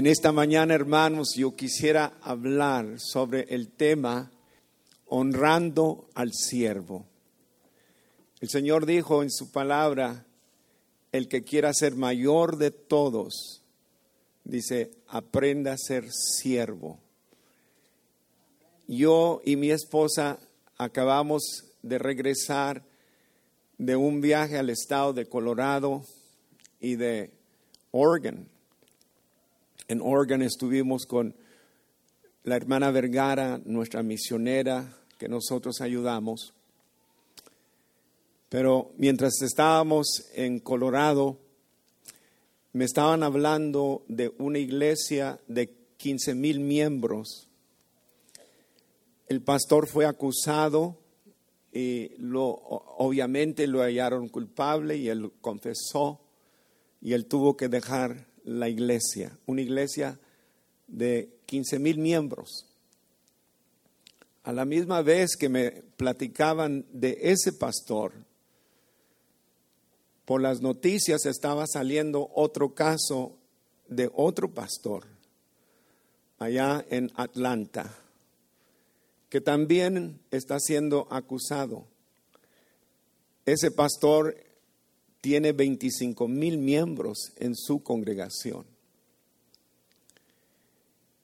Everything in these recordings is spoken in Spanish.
En esta mañana, hermanos, yo quisiera hablar sobre el tema honrando al siervo. El Señor dijo en su palabra, el que quiera ser mayor de todos, dice, aprenda a ser siervo. Yo y mi esposa acabamos de regresar de un viaje al estado de Colorado y de Oregon. En Oregon estuvimos con la hermana Vergara, nuestra misionera, que nosotros ayudamos. Pero mientras estábamos en Colorado, me estaban hablando de una iglesia de 15 mil miembros. El pastor fue acusado y lo, obviamente lo hallaron culpable y él confesó y él tuvo que dejar la iglesia, una iglesia de 15 mil miembros. A la misma vez que me platicaban de ese pastor, por las noticias estaba saliendo otro caso de otro pastor allá en Atlanta, que también está siendo acusado. Ese pastor tiene 25 mil miembros en su congregación.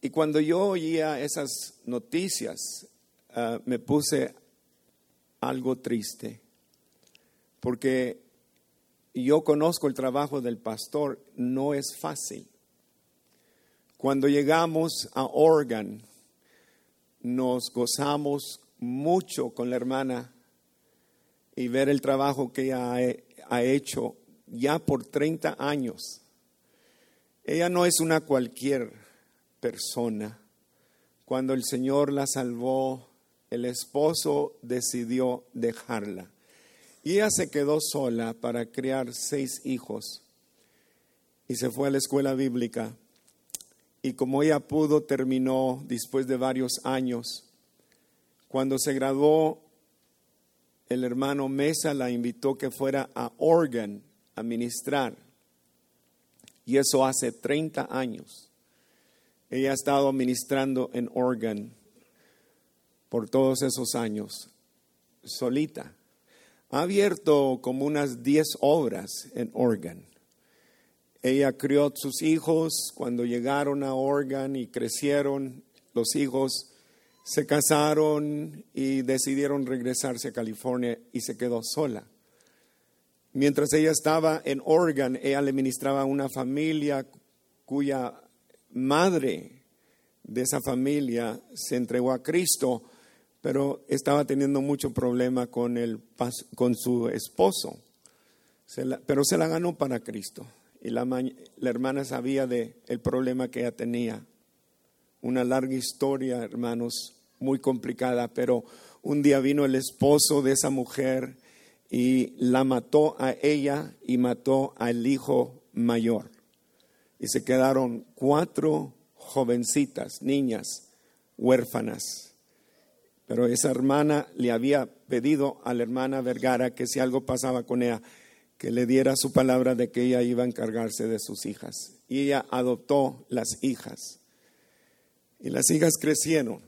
Y cuando yo oía esas noticias, ah, me puse algo triste, porque yo conozco el trabajo del pastor, no es fácil. Cuando llegamos a Oregon, nos gozamos mucho con la hermana y ver el trabajo que ella ha hecho ya por 30 años. Ella no es una cualquier persona. Cuando el Señor la salvó, el esposo decidió dejarla. Y ella se quedó sola para criar seis hijos y se fue a la escuela bíblica. Y como ella pudo, terminó después de varios años. Cuando se graduó, el hermano Mesa la invitó que fuera a Oregon a ministrar. Y eso hace 30 años. Ella ha estado ministrando en Oregon por todos esos años, solita ha abierto como unas 10 obras en Oregon. Ella crió sus hijos cuando llegaron a Oregon y crecieron. Los hijos se casaron y decidieron regresarse a California y se quedó sola. Mientras ella estaba en Oregon, ella le ministraba a una familia cuya madre de esa familia se entregó a Cristo pero estaba teniendo mucho problema con, el, con su esposo. pero se la ganó para Cristo. Y la, hermana sabía del el problema que ella tenía. Una larga historia, hermanos, muy complicada, pero un día vino el esposo de esa mujer y la mató a ella y mató al hijo mayor. Y se quedaron cuatro jovencitas, niñas, huérfanas. Pero esa hermana le había pedido a la hermana Vergara que si algo pasaba con ella, que le diera su palabra de que ella iba a encargarse de sus hijas. Y ella adoptó las hijas. Y las hijas crecieron.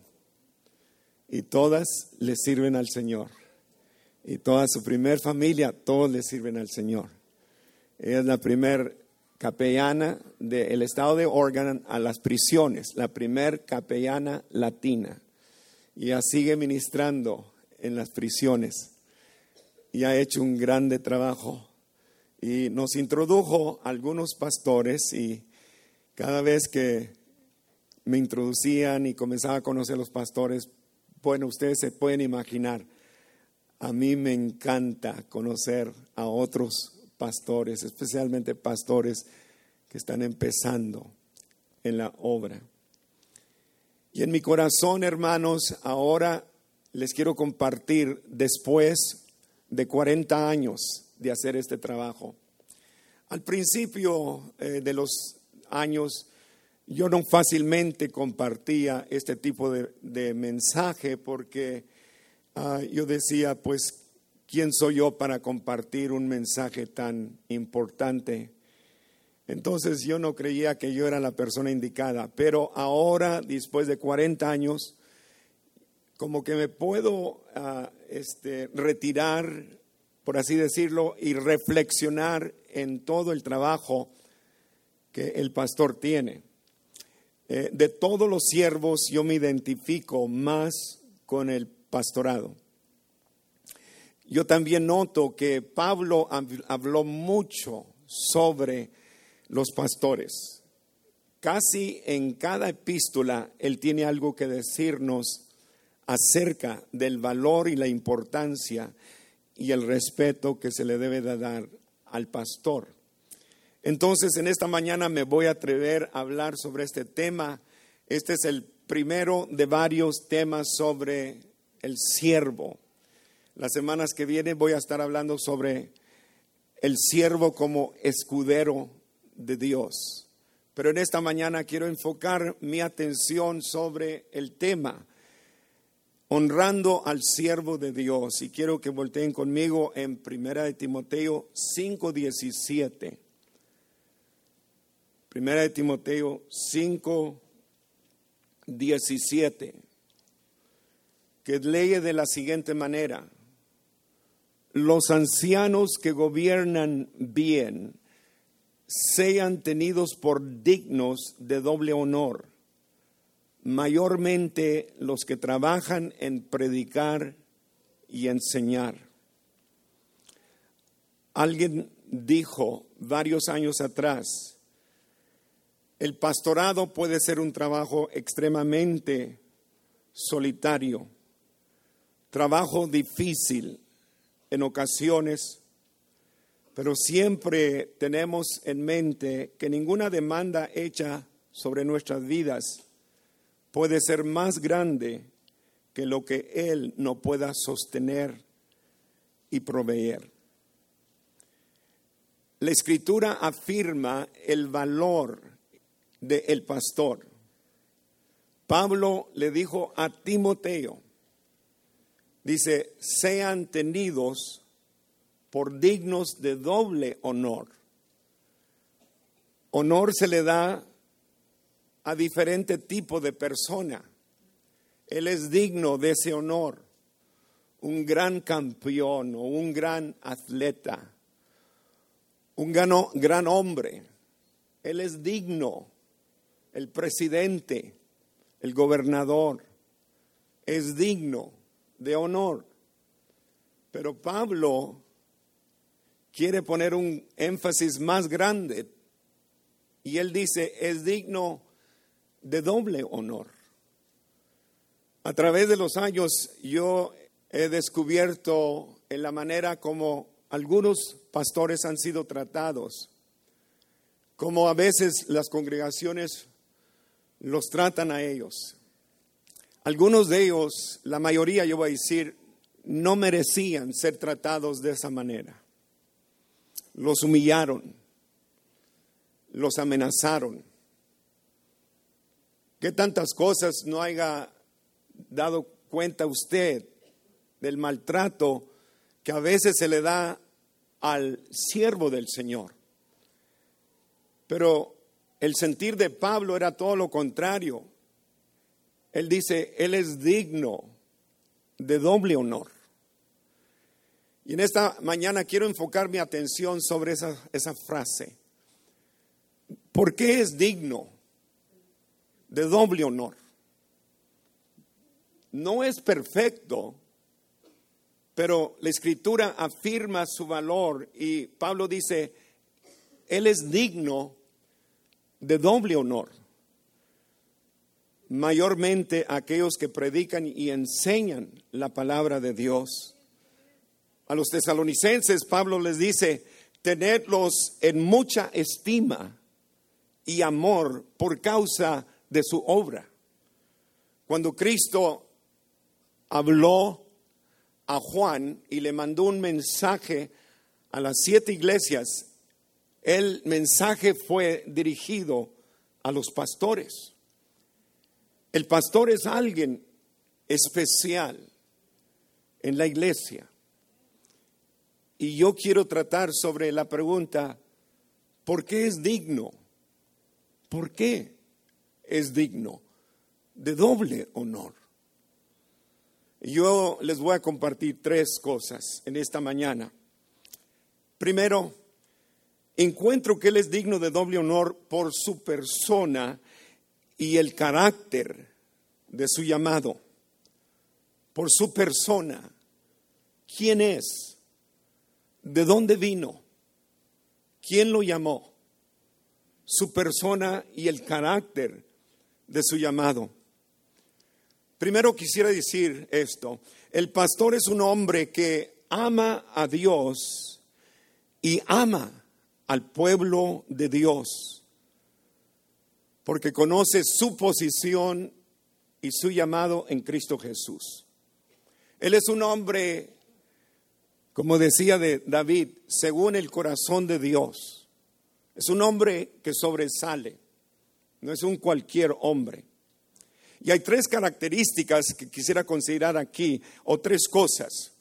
Y todas le sirven al Señor. Y toda su primer familia, todos le sirven al Señor. Ella es la primer capellana del estado de Oregon a las prisiones, la primer capellana latina y ya sigue ministrando en las prisiones y ha hecho un grande trabajo. Y nos introdujo algunos pastores y cada vez que me introducían y comenzaba a conocer a los pastores, bueno, ustedes se pueden imaginar, a mí me encanta conocer a otros pastores, especialmente pastores que están empezando en la obra. Y en mi corazón, hermanos, ahora les quiero compartir después de 40 años de hacer este trabajo. Al principio eh, de los años, yo no fácilmente compartía este tipo de, mensaje porque ah, yo decía, pues, ¿quién soy yo para compartir un mensaje tan importante? Entonces yo no creía que yo era la persona indicada, pero ahora, después de 40 años, como que me puedo ah, este, retirar, por así decirlo, y reflexionar en todo el trabajo que el pastor tiene. Eh, de todos los siervos yo me identifico más con el pastorado. Yo también noto que Pablo habló mucho sobre los pastores. Casi en cada epístola él tiene algo que decirnos acerca del valor y la importancia y el respeto que se le debe de dar al pastor. Entonces, en esta mañana me voy a atrever a hablar sobre este tema. Este es el primero de varios temas sobre el siervo. Las semanas que vienen voy a estar hablando sobre el siervo como escudero de Dios. Pero en esta mañana quiero enfocar mi atención sobre el tema, honrando al siervo de Dios. Y quiero que volteen conmigo en Primera de Timoteo 5:17. Primera de Timoteo 5:17, que lee de la siguiente manera: Los ancianos que gobiernan bien sean tenidos por dignos de doble honor, mayormente los que trabajan en predicar y enseñar. Alguien dijo varios años atrás, el pastorado puede ser un trabajo extremadamente solitario, trabajo difícil en ocasiones pero siempre tenemos en mente que ninguna demanda hecha sobre nuestras vidas puede ser más grande que lo que Él no pueda sostener y proveer. La escritura afirma el valor del pastor. Pablo le dijo a Timoteo, dice, sean tenidos por dignos de doble honor. Honor se le da a diferente tipo de persona. Él es digno de ese honor, un gran campeón o un gran atleta, un gran hombre. Él es digno, el presidente, el gobernador, es digno de honor. Pero Pablo quiere poner un énfasis más grande y él dice, es digno de doble honor. A través de los años yo he descubierto en la manera como algunos pastores han sido tratados, como a veces las congregaciones los tratan a ellos. Algunos de ellos, la mayoría yo voy a decir, no merecían ser tratados de esa manera los humillaron, los amenazaron. ¿Qué tantas cosas no haya dado cuenta usted del maltrato que a veces se le da al siervo del Señor? Pero el sentir de Pablo era todo lo contrario. Él dice, Él es digno de doble honor. Y en esta mañana quiero enfocar mi atención sobre esa, esa frase. ¿Por qué es digno de doble honor? No es perfecto, pero la escritura afirma su valor y Pablo dice, Él es digno de doble honor. Mayormente aquellos que predican y enseñan la palabra de Dios a los tesalonicenses, Pablo les dice, tenedlos en mucha estima y amor por causa de su obra. Cuando Cristo habló a Juan y le mandó un mensaje a las siete iglesias, el mensaje fue dirigido a los pastores. El pastor es alguien especial en la iglesia. Y yo quiero tratar sobre la pregunta, ¿Por qué es digno? ¿Por qué es digno de doble honor? Yo les voy a compartir tres cosas en esta mañana. Primero, encuentro que Él es digno de doble honor por su persona y el carácter de su llamado, por su persona. ¿Quién es? ¿De dónde vino? ¿Quién lo llamó? Su persona y el carácter de su llamado. Primero quisiera decir esto. El pastor es un hombre que ama a Dios y ama al pueblo de Dios, porque conoce su posición y su llamado en Cristo Jesús. Él es un hombre, como decía de David, según el corazón de Dios. Es un hombre que sobresale, no es un cualquier hombre. Y hay tres características que quisiera considerar aquí, o tres cosas.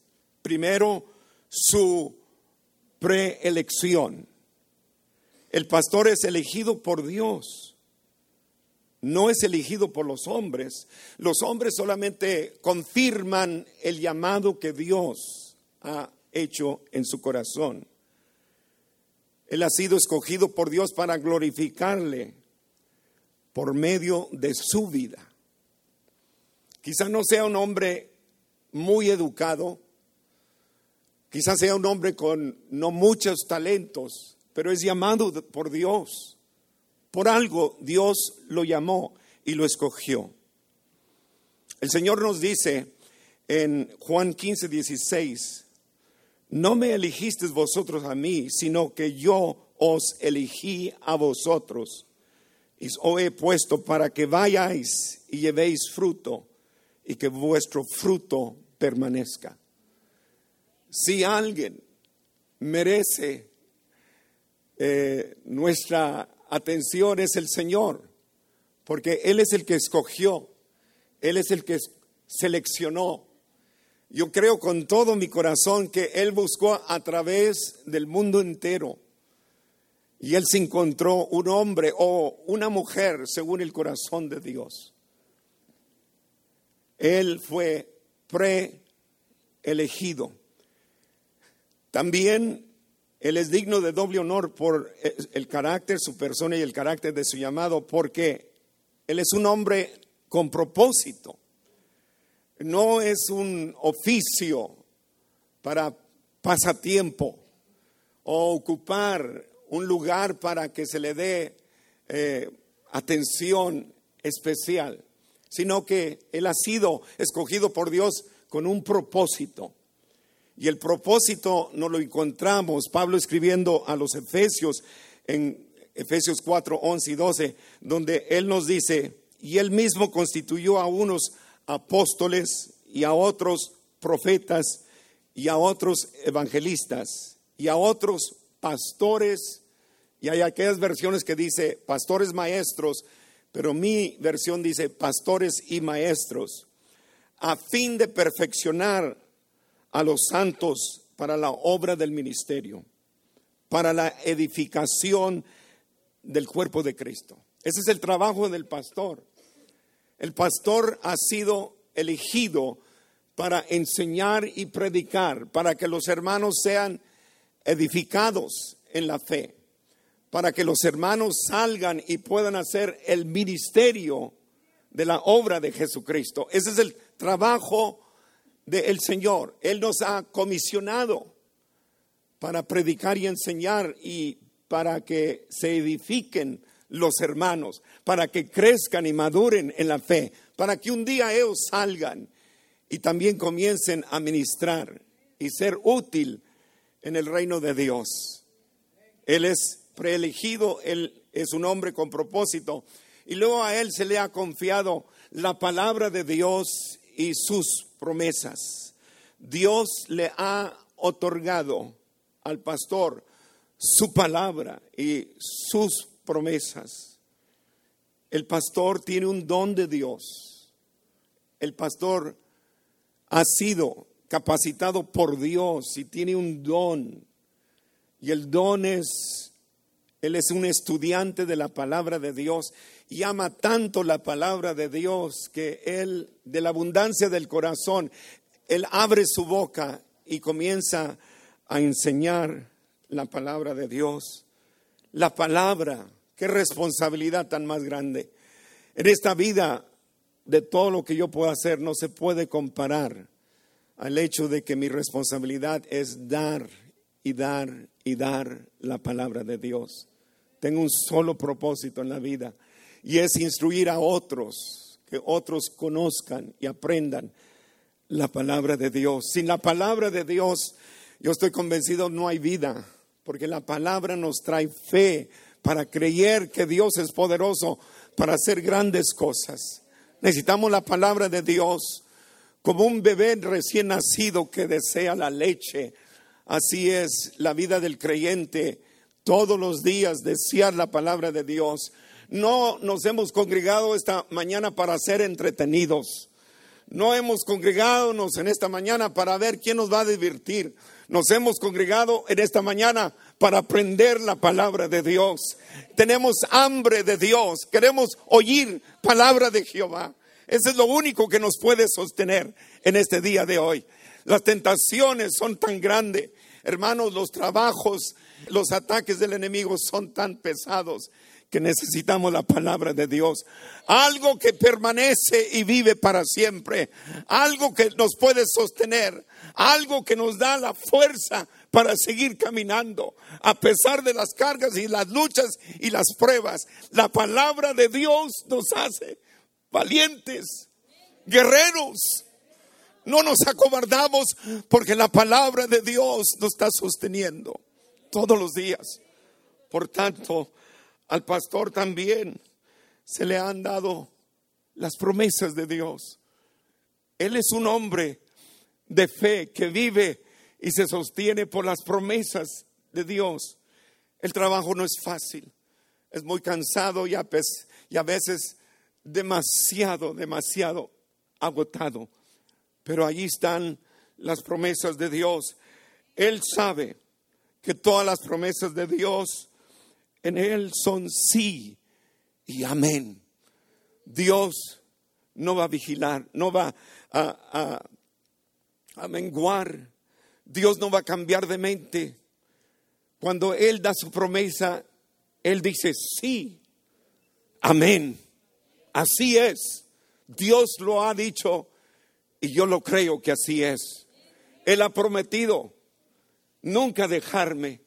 Primero, su preelección. El pastor es elegido por Dios, no es elegido por los hombres. Los hombres solamente confirman el llamado que Dios ha hecho en su corazón. Él ha sido escogido por Dios para glorificarle por medio de su vida. Quizás no sea un hombre muy educado, quizás sea un hombre con no muchos talentos, pero es llamado por Dios. Por algo Dios lo llamó y lo escogió. El Señor nos dice en Juan 15, 16, no me elegisteis vosotros a mí, sino que yo os elegí a vosotros y os he puesto para que vayáis y llevéis fruto y que vuestro fruto permanezca. Si alguien merece eh, nuestra atención es el Señor, porque Él es el que escogió, Él es el que seleccionó. Yo creo con todo mi corazón que Él buscó a través del mundo entero y Él se encontró un hombre o una mujer según el corazón de Dios. Él fue preelegido. También Él es digno de doble honor por el carácter, su persona y el carácter de su llamado, porque Él es un hombre con propósito. No es un oficio para pasatiempo o ocupar un lugar para que se le dé eh, atención especial sino que Él ha sido escogido por Dios con un propósito. Y el propósito no lo encontramos, Pablo escribiendo a los Efesios en Efesios 4, 11 y 12, donde Él nos dice, y Él mismo constituyó a unos apóstoles y a otros profetas y a otros evangelistas y a otros pastores. Y hay aquellas versiones que dice pastores maestros pero mi versión dice pastores y maestros, a fin de perfeccionar a los santos para la obra del ministerio, para la edificación del cuerpo de Cristo. Ese es el trabajo del pastor. El pastor ha sido elegido para enseñar y predicar, para que los hermanos sean edificados en la fe para que los hermanos salgan y puedan hacer el ministerio de la obra de Jesucristo. Ese es el trabajo del Señor. Él nos ha comisionado para predicar y enseñar y para que se edifiquen los hermanos, para que crezcan y maduren en la fe, para que un día ellos salgan y también comiencen a ministrar y ser útil en el reino de Dios. Él es preelegido, él es un hombre con propósito. Y luego a él se le ha confiado la palabra de Dios y sus promesas. Dios le ha otorgado al pastor su palabra y sus promesas. El pastor tiene un don de Dios. El pastor ha sido capacitado por Dios y tiene un don. Y el don es Él es un estudiante de la palabra de Dios y ama tanto la palabra de Dios que Él, de la abundancia del corazón, Él abre su boca y comienza a enseñar la palabra de Dios. La palabra, qué responsabilidad tan más grande. En esta vida, de todo lo que yo puedo hacer, no se puede comparar al hecho de que mi responsabilidad es dar y dar y dar la palabra de Dios. Tengo un solo propósito en la vida y es instruir a otros, que otros conozcan y aprendan la palabra de Dios. Sin la palabra de Dios, yo estoy convencido, no hay vida, porque la palabra nos trae fe para creer que Dios es poderoso para hacer grandes cosas. Necesitamos la palabra de Dios como un bebé recién nacido que desea la leche. Así es la vida del creyente. Todos los días desear la palabra de Dios. No nos hemos congregado esta mañana para ser entretenidos. No hemos congregado en esta mañana para ver quién nos va a divertir. Nos hemos congregado en esta mañana para aprender la palabra de Dios. Tenemos hambre de Dios. Queremos oír palabra de Jehová. Eso es lo único que nos puede sostener en este día de hoy. Las tentaciones son tan grandes. Hermanos, los trabajos, los ataques del enemigo son tan pesados que necesitamos la palabra de Dios. Algo que permanece y vive para siempre. Algo que nos puede sostener. Algo que nos da la fuerza para seguir caminando. A pesar de las cargas y las luchas y las pruebas. La palabra de Dios nos hace valientes, guerreros. No nos acobardamos porque la palabra de Dios nos está sosteniendo todos los días. Por tanto, al pastor también se le han dado las promesas de Dios. Él es un hombre de fe que vive y se sostiene por las promesas de Dios. El trabajo no es fácil, es muy cansado y a, veces demasiado, demasiado agotado. Pero allí están las promesas de Dios. Él sabe que todas las promesas de Dios en Él son sí y amén. Dios no va a vigilar, no va a, menguar. Dios no va a cambiar de mente. Cuando Él da su promesa, Él dice sí, amén. Así es. Dios lo ha dicho y yo lo creo que así es. Él ha prometido nunca dejarme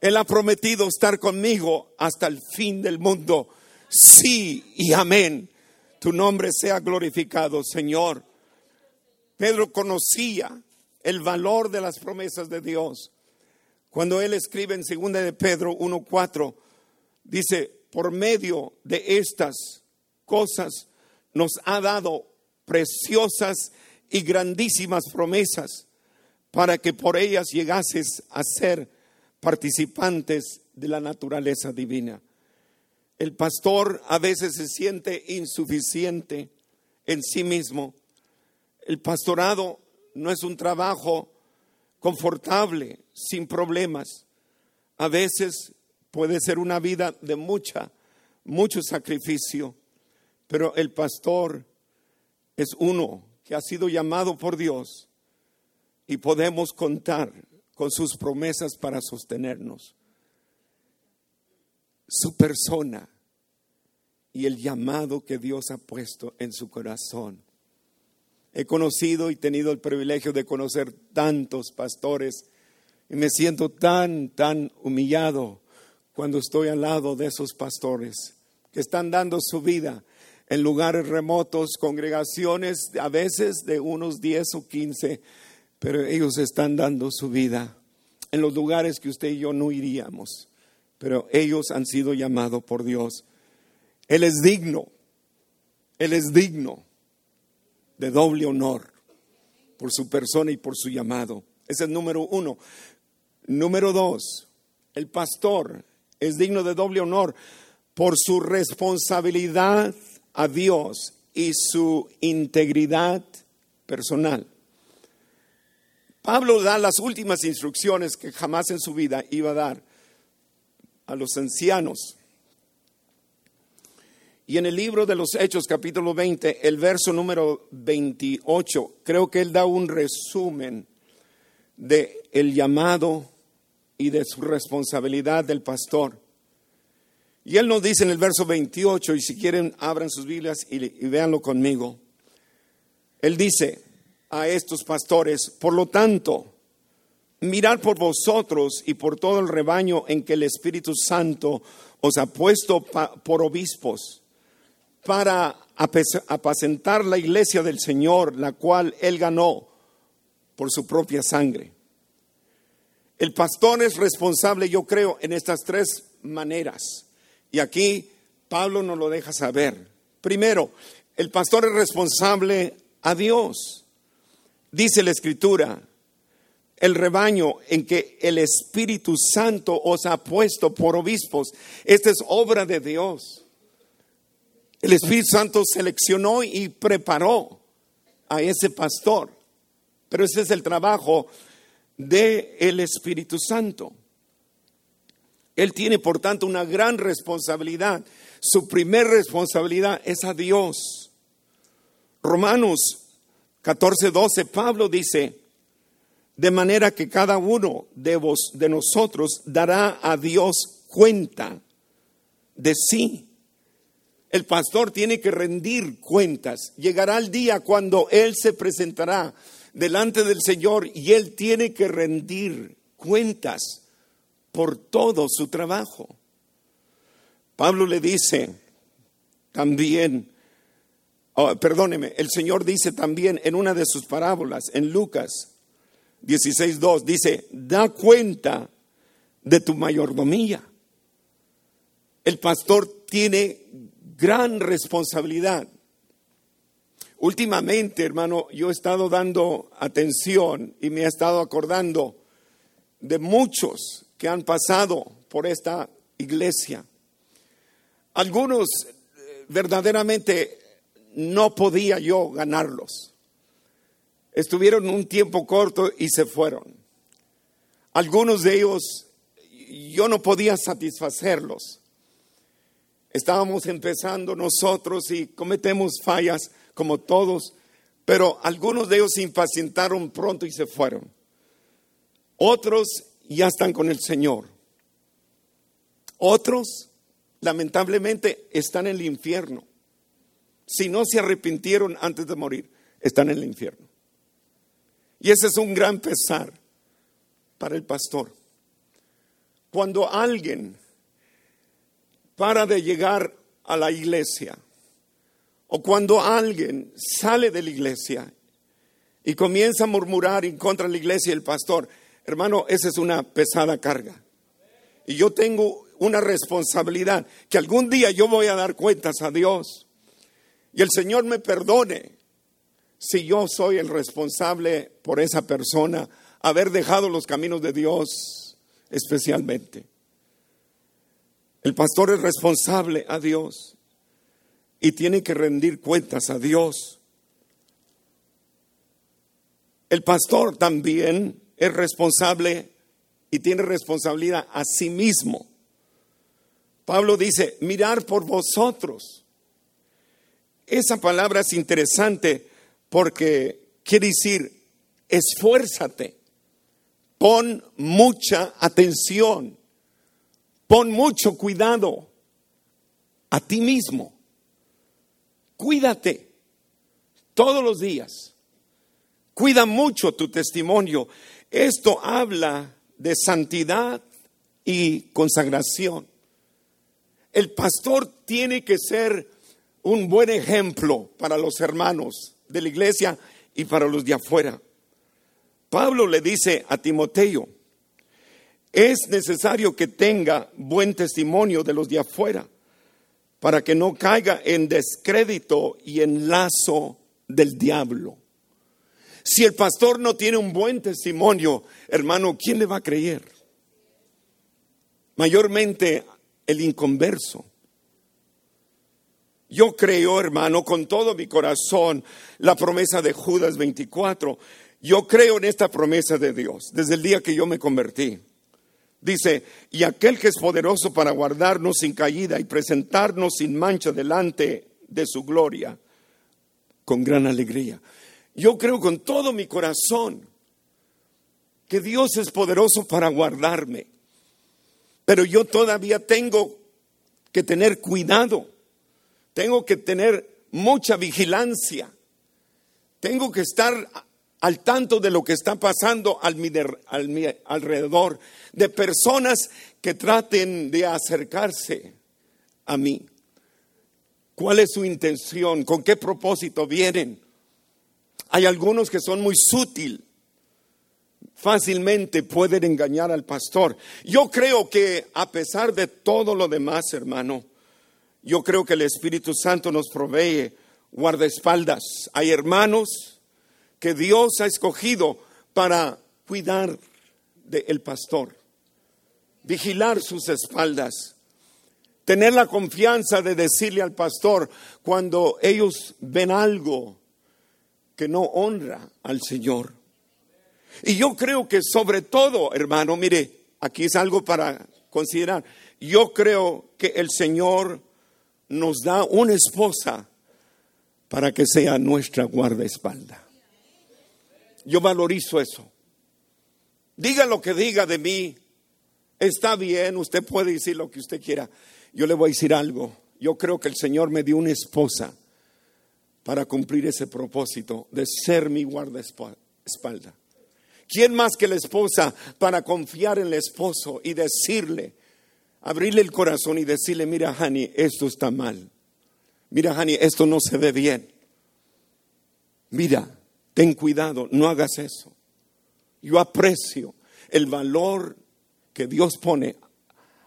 él ha prometido estar conmigo hasta el fin del mundo. Sí y amén. Tu nombre sea glorificado, Señor. Pedro conocía el valor de las promesas de Dios. Cuando él escribe en 2 de Pedro 1:4, dice, por medio de estas cosas nos ha dado preciosas y grandísimas promesas para que por ellas llegases a ser participantes de la naturaleza divina. El pastor a veces se siente insuficiente en sí mismo. El pastorado no es un trabajo confortable, sin problemas. A veces puede ser una vida de mucha, mucho sacrificio, pero el pastor es uno que ha sido llamado por Dios y podemos contar con sus promesas para sostenernos. Su persona y el llamado que Dios ha puesto en su corazón. He conocido y tenido el privilegio de conocer tantos pastores y me siento tan, tan humillado cuando estoy al lado de esos pastores que están dando su vida en lugares remotos, congregaciones a veces de unos 10 o 15 pero ellos están dando su vida en los lugares que usted y yo no iríamos, pero ellos han sido llamados por Dios. Él es digno, Él es digno de doble honor por su persona y por su llamado. Ese es el número uno. Número dos, el pastor es digno de doble honor por su responsabilidad a Dios y su integridad personal. Pablo da las últimas instrucciones que jamás en su vida iba a dar a los ancianos. Y en el libro de los Hechos, capítulo 20, el verso número 28, creo que él da un resumen de el llamado y de su responsabilidad del pastor. Y él nos dice en el verso 28, y si quieren abran sus Biblias y, y véanlo conmigo. Él dice a estos pastores, por lo tanto, mirad por vosotros y por todo el rebaño en que el Espíritu Santo os ha puesto por obispos para apacentar la iglesia del Señor, la cual él ganó por su propia sangre. El pastor es responsable, yo creo, en estas tres maneras. Y aquí Pablo nos lo deja saber. Primero, el pastor es responsable a Dios. Dice la escritura, el rebaño en que el Espíritu Santo os ha puesto por obispos. Esta es obra de Dios. El Espíritu Santo seleccionó y preparó a ese pastor. Pero ese es el trabajo del el Espíritu Santo. Él tiene, por tanto, una gran responsabilidad. Su primer responsabilidad es a Dios. Romanos 14, 12, Pablo dice, de manera que cada uno de, vos, de nosotros dará a Dios cuenta de sí. El pastor tiene que rendir cuentas. Llegará el día cuando Él se presentará delante del Señor y Él tiene que rendir cuentas por todo su trabajo. Pablo le dice también, oh, perdóneme, el Señor dice también en una de sus parábolas, en Lucas 16.2, dice, da cuenta de tu mayordomía. El pastor tiene gran responsabilidad. Últimamente, hermano, yo he estado dando atención y me he estado acordando de muchos que han pasado por esta iglesia. Algunos eh, verdaderamente no podía yo ganarlos. Estuvieron un tiempo corto y se fueron. Algunos de ellos yo no podía satisfacerlos. Estábamos empezando nosotros y cometemos fallas como todos, pero algunos de ellos se impacientaron pronto y se fueron. Otros ya están con el Señor. Otros, lamentablemente, están en el infierno. Si no se arrepintieron antes de morir, están en el infierno. Y ese es un gran pesar para el pastor. Cuando alguien para de llegar a la iglesia o cuando alguien sale de la iglesia y comienza a murmurar en contra de la iglesia y el pastor, hermano, esa es una pesada carga. Y yo tengo una responsabilidad que algún día yo voy a dar cuentas a Dios. Y el Señor me perdone si yo soy el responsable por esa persona, haber dejado los caminos de Dios especialmente. El pastor es responsable a Dios y tiene que rendir cuentas a Dios. El pastor también es responsable y tiene responsabilidad a sí mismo. Pablo dice, mirar por vosotros. Esa palabra es interesante porque quiere decir, esfuérzate, pon mucha atención, pon mucho cuidado a ti mismo, cuídate todos los días, cuida mucho tu testimonio. Esto habla de santidad y consagración. El pastor tiene que ser un buen ejemplo para los hermanos de la iglesia y para los de afuera. Pablo le dice a Timoteo, es necesario que tenga buen testimonio de los de afuera para que no caiga en descrédito y en lazo del diablo. Si el pastor no tiene un buen testimonio, hermano, ¿quién le va a creer? Mayormente el inconverso. Yo creo, hermano, con todo mi corazón, la promesa de Judas 24. Yo creo en esta promesa de Dios desde el día que yo me convertí. Dice, y aquel que es poderoso para guardarnos sin caída y presentarnos sin mancha delante de su gloria, con gran alegría. Yo creo con todo mi corazón que Dios es poderoso para guardarme, pero yo todavía tengo que tener cuidado, tengo que tener mucha vigilancia, tengo que estar al tanto de lo que está pasando al mi, alrededor, de personas que traten de acercarse a mí. ¿Cuál es su intención? ¿Con qué propósito vienen? Hay algunos que son muy sutil, fácilmente pueden engañar al pastor. Yo creo que a pesar de todo lo demás, hermano, yo creo que el Espíritu Santo nos provee guardaespaldas. Hay hermanos que Dios ha escogido para cuidar del pastor, vigilar sus espaldas, tener la confianza de decirle al pastor cuando ellos ven algo que no honra al Señor. Y yo creo que sobre todo, hermano, mire, aquí es algo para considerar. Yo creo que el Señor nos da una esposa para que sea nuestra guardaespaldas. Yo valorizo eso. Diga lo que diga de mí. Está bien, usted puede decir lo que usted quiera. Yo le voy a decir algo. Yo creo que el Señor me dio una esposa para cumplir ese propósito de ser mi guardaespalda. ¿Quién más que la esposa para confiar en el esposo y decirle, abrirle el corazón y decirle, mira, Hani, esto está mal. Mira, Hani, esto no se ve bien. Mira, Ten cuidado, no hagas eso. Yo aprecio el valor que Dios pone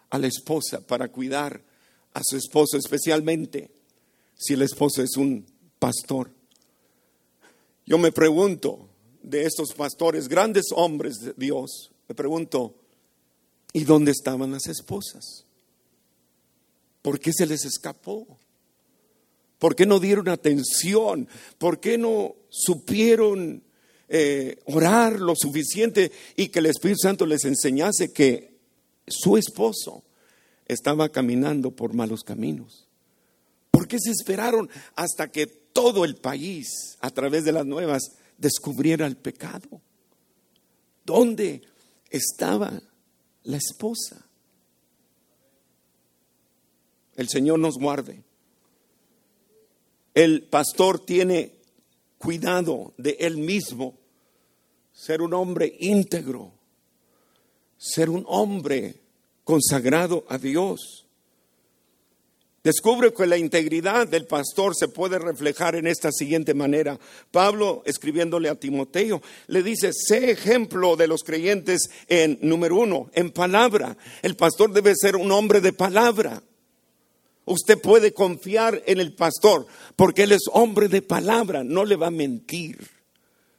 a la esposa para cuidar a su esposo, especialmente si el esposo es un pastor. Yo me pregunto de estos pastores, grandes hombres de Dios, me pregunto, ¿y dónde estaban las esposas? ¿Por qué se les escapó? ¿Por qué no dieron atención? ¿Por qué no supieron eh, orar lo suficiente y que el Espíritu Santo les enseñase que su esposo estaba caminando por malos caminos? ¿Por qué se esperaron hasta que todo el país, a través de las nuevas, descubriera el pecado? ¿Dónde estaba la esposa? El Señor nos guarde el pastor tiene cuidado de él mismo, ser un hombre íntegro, ser un hombre consagrado a Dios. Descubre que la integridad del pastor se puede reflejar en esta siguiente manera. Pablo, escribiéndole a Timoteo, le dice, sé ejemplo de los creyentes en, número uno, en palabra. El pastor debe ser un hombre de palabra. Usted puede confiar en el pastor porque él es hombre de palabra, no le va a mentir,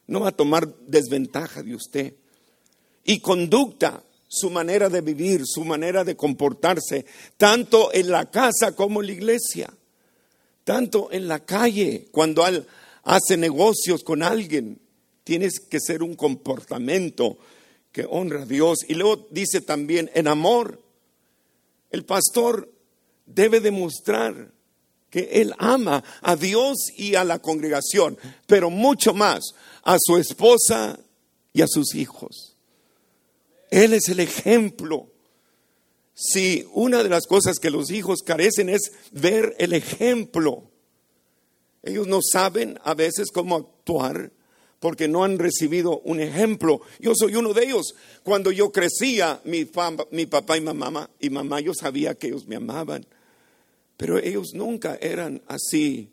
no va a tomar desventaja de usted. Y conducta, su manera de vivir, su manera de comportarse, tanto en la casa como en la iglesia, tanto en la calle, cuando hace negocios con alguien, tienes que ser un comportamiento que honra a Dios. Y luego dice también en amor, el pastor debe demostrar que él ama a Dios y a la congregación, pero mucho más a su esposa y a sus hijos. Él es el ejemplo. Si una de las cosas que los hijos carecen es ver el ejemplo, ellos no saben a veces cómo actuar porque no han recibido un ejemplo. Yo soy uno de ellos. Cuando yo crecía, mi, papá y mamá, y mamá, yo sabía que ellos me amaban. Pero ellos nunca eran así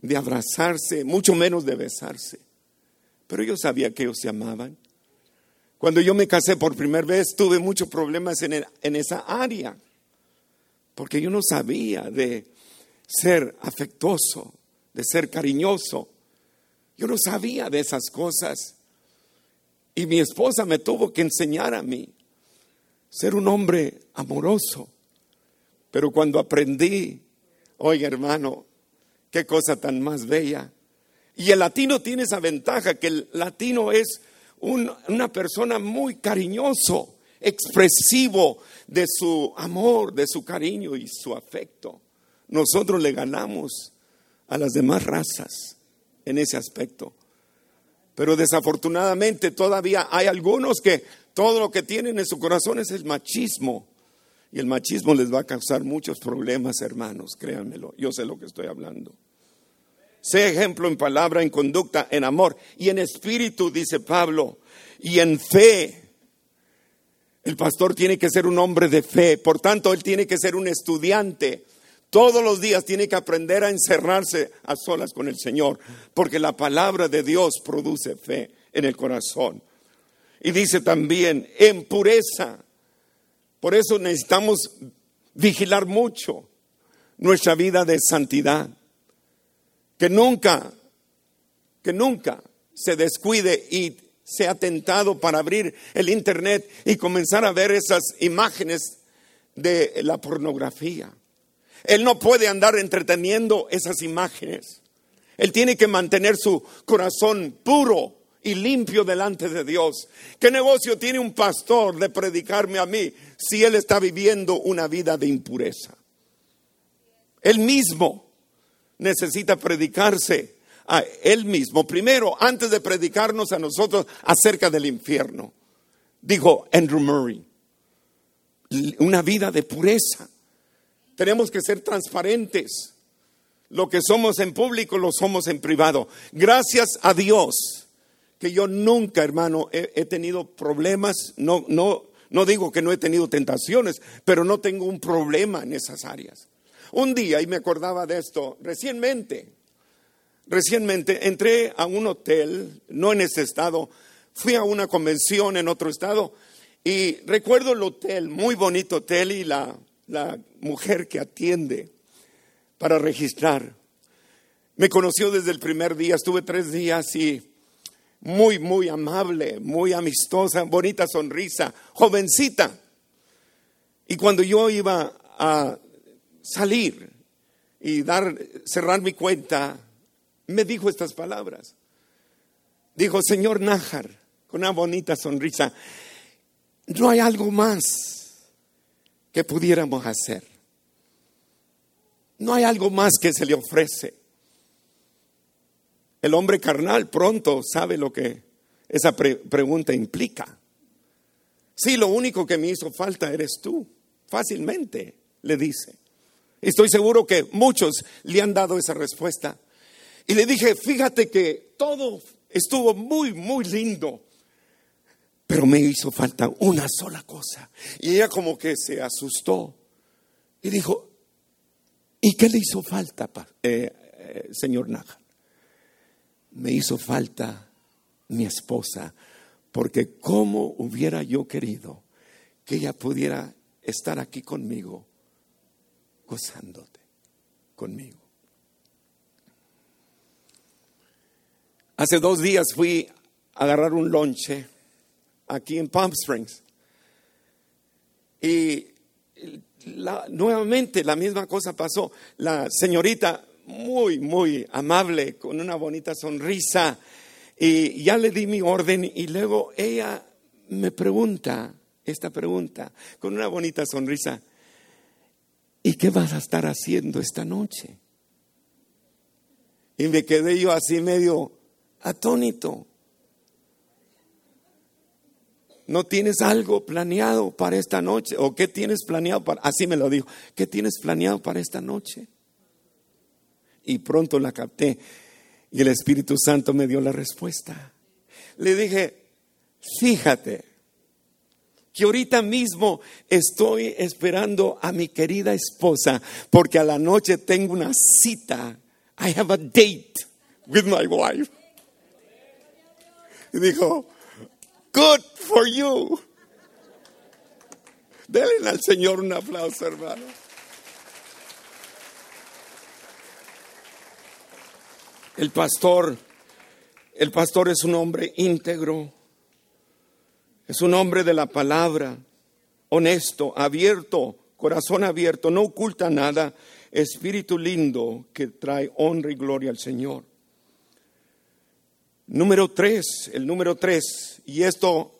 de abrazarse, mucho menos de besarse. Pero yo sabía que ellos se amaban. Cuando yo me casé por primera vez tuve muchos problemas en, en esa área, porque yo no sabía de ser afectuoso, de ser cariñoso. Yo no sabía de esas cosas. Y mi esposa me tuvo que enseñar a mí ser un hombre amoroso. Pero cuando aprendí, oiga hermano, qué cosa tan más bella. Y el latino tiene esa ventaja, que el latino es una persona muy cariñoso. expresivo de su amor, de su cariño y su afecto. Nosotros le ganamos a las demás razas en ese aspecto. Pero desafortunadamente todavía hay algunos que todo lo que tienen en su corazón es el machismo. Y el machismo les va a causar muchos problemas, hermanos, créanmelo. Yo sé lo que estoy hablando. Sé ejemplo en palabra, en conducta, en amor y en espíritu, dice Pablo, y en fe. El pastor tiene que ser un hombre de fe, por tanto, él tiene que ser un estudiante. Todos los días tiene que aprender a encerrarse a solas con el Señor, porque la palabra de Dios produce fe en el corazón. Y dice también, en pureza. Por eso necesitamos vigilar mucho nuestra vida de santidad. Que nunca, que nunca se descuide y sea tentado para abrir el Internet y comenzar a ver esas imágenes de la pornografía. Él no puede andar entreteniendo esas imágenes. Él tiene que mantener su corazón puro y limpio delante de Dios. ¿Qué negocio tiene un pastor de predicarme a mí si él está viviendo una vida de impureza? Él mismo necesita predicarse a él mismo, primero, antes de predicarnos a nosotros acerca del infierno. Dijo Andrew Murray, una vida de pureza. Tenemos que ser transparentes. Lo que somos en público lo somos en privado. Gracias a Dios que yo nunca, hermano, he, tenido problemas. No, no, no digo que no he tenido tentaciones, pero no tengo un problema en esas áreas. Un día, y me acordaba de esto, recientemente, Recientemente entré a un hotel, no en ese estado, fui a una convención en otro estado y recuerdo el hotel, muy bonito hotel y la, la mujer que atiende para registrar. Me conoció desde el primer día, estuve tres días y muy, muy amable, muy amistosa, bonita sonrisa, jovencita. Y cuando yo iba a salir y dar, cerrar mi cuenta, me dijo estas palabras. Dijo, Señor Nájar, con una bonita sonrisa, no hay algo más que pudiéramos hacer. No hay algo más que se le ofrece. El hombre carnal pronto sabe lo que esa pregunta implica. Sí, lo único que me hizo falta eres tú. Fácilmente le dice. Estoy seguro que muchos le han dado esa respuesta. Y le dije, fíjate que todo estuvo muy, muy lindo, pero me hizo falta una sola cosa. Y ella como que se asustó y dijo, ¿y qué le hizo falta, eh, eh, señor Naja? Me hizo falta mi esposa, porque cómo hubiera yo querido que ella pudiera estar aquí conmigo, gozándote conmigo. Hace dos días fui a agarrar un lonche aquí en Palm Springs. Y nuevamente la misma cosa pasó. La señorita muy, muy amable, con una bonita sonrisa, y ya le di mi orden y luego ella me pregunta esta pregunta con una bonita sonrisa, ¿y qué vas a estar haciendo esta noche? Y me quedé yo así medio atónito. ¿No tienes algo planeado para esta noche? ¿O qué tienes planeado para.? Así me lo dijo. ¿Qué tienes planeado para esta noche? Y pronto la capté. Y el Espíritu Santo me dio la respuesta. Le dije: Fíjate que ahorita mismo estoy esperando a mi querida esposa porque a la noche tengo una cita. I have a date with my wife. Y dijo, good for you. Denle al Señor un aplauso, hermano. El pastor, el pastor es un hombre íntegro, es un hombre de la palabra, honesto, abierto, corazón abierto, no oculta nada, espíritu lindo que trae honra y gloria al Señor. Número tres, el número tres, y esto,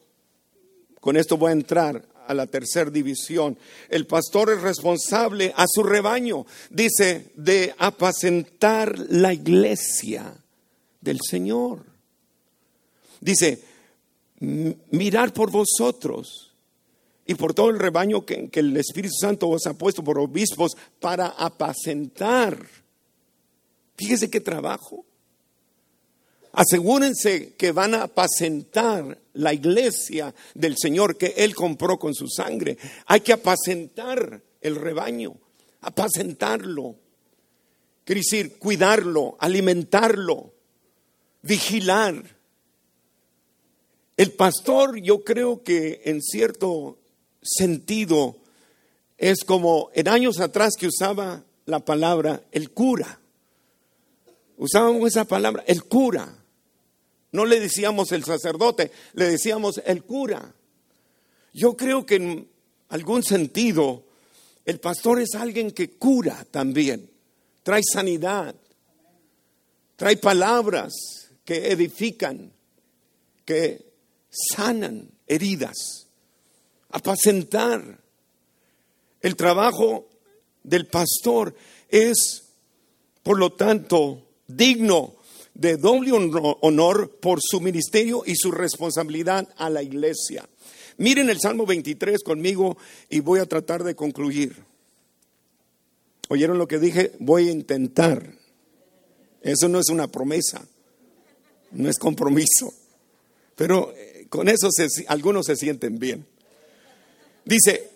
con esto voy a entrar a la tercera división. El pastor es responsable a su rebaño, dice, de apacentar la iglesia del Señor. Dice, mirar por vosotros y por todo el rebaño que, el Espíritu Santo os ha puesto por obispos para apacentar. Fíjese qué trabajo. Asegúrense que van a apacentar la iglesia del Señor que Él compró con su sangre. Hay que apacentar el rebaño, apacentarlo. Quiere decir, cuidarlo, alimentarlo, vigilar. El pastor yo creo que en cierto sentido es como en años atrás que usaba la palabra el cura. Usábamos esa palabra, el cura. No le decíamos el sacerdote, le decíamos el cura. Yo creo que en algún sentido el pastor es alguien que cura también, trae sanidad, trae palabras que edifican, que sanan heridas, apacentar. El trabajo del pastor es, por lo tanto, digno de doble honor por su ministerio y su responsabilidad a la iglesia. Miren el Salmo 23 conmigo y voy a tratar de concluir. ¿Oyeron lo que dije? Voy a intentar. Eso no es una promesa, no es compromiso. Pero eh, con eso algunos se sienten bien. Dice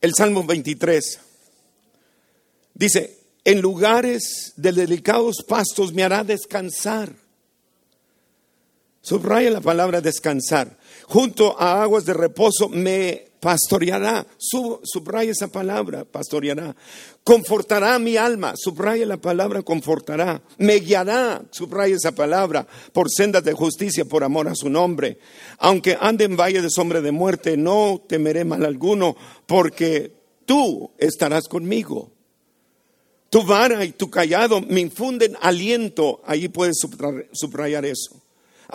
el Salmo 23, dice, en lugares de delicados pastos me hará descansar. Subraya la palabra descansar. Junto a aguas de reposo me pastoreará. subraya esa palabra, pastoreará. Confortará mi alma. Subraya la palabra confortará. Me guiará. Subraya esa palabra. Por sendas de justicia, por amor a su nombre. Aunque ande en valle de sombra de muerte, no temeré mal alguno, porque tú estarás conmigo. Tu vara y tu callado me infunden aliento. Allí puedes subrayar eso.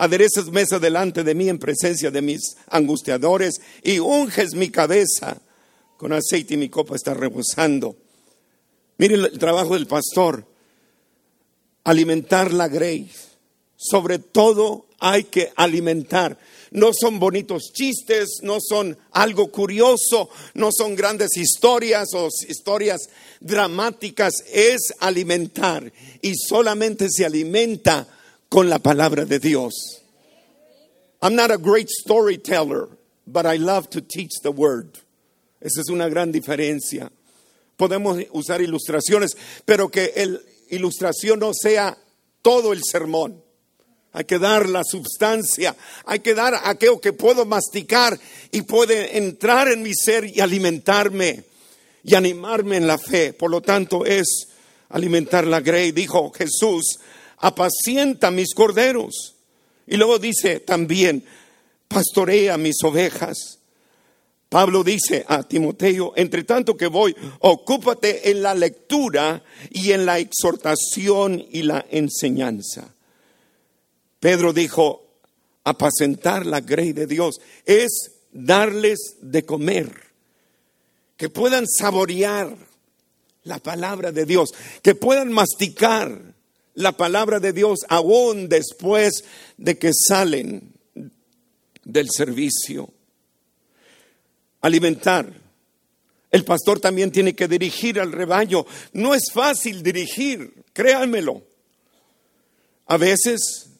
Aderezas mesa delante de mí en presencia de mis angustiadores y unges mi cabeza con aceite y mi copa está rebosando. Miren el trabajo del pastor. Alimentar la grey. Sobre todo hay que alimentar no son bonitos chistes, no son algo curioso, no son grandes historias o historias dramáticas, es alimentar y solamente se alimenta con la palabra de Dios. I'm not a great storyteller, but I love to teach the word. Esa es una gran diferencia. Podemos usar ilustraciones, pero que la ilustración no sea todo el sermón. Hay que dar la sustancia, hay que dar aquello que puedo masticar y puede entrar en mi ser y alimentarme y animarme en la fe. Por lo tanto, es alimentar la grey. Dijo Jesús, apacienta mis corderos. Y luego dice también, pastorea mis ovejas. Pablo dice a Timoteo, entre tanto que voy, ocúpate en la lectura y en la exhortación y la enseñanza. Pedro dijo, apacentar la grey de Dios es darles de comer, que puedan saborear la palabra de Dios, que puedan masticar la palabra de Dios aún después de que salen del servicio. Alimentar. El pastor también tiene que dirigir al rebaño. No es fácil dirigir, créanmelo. A veces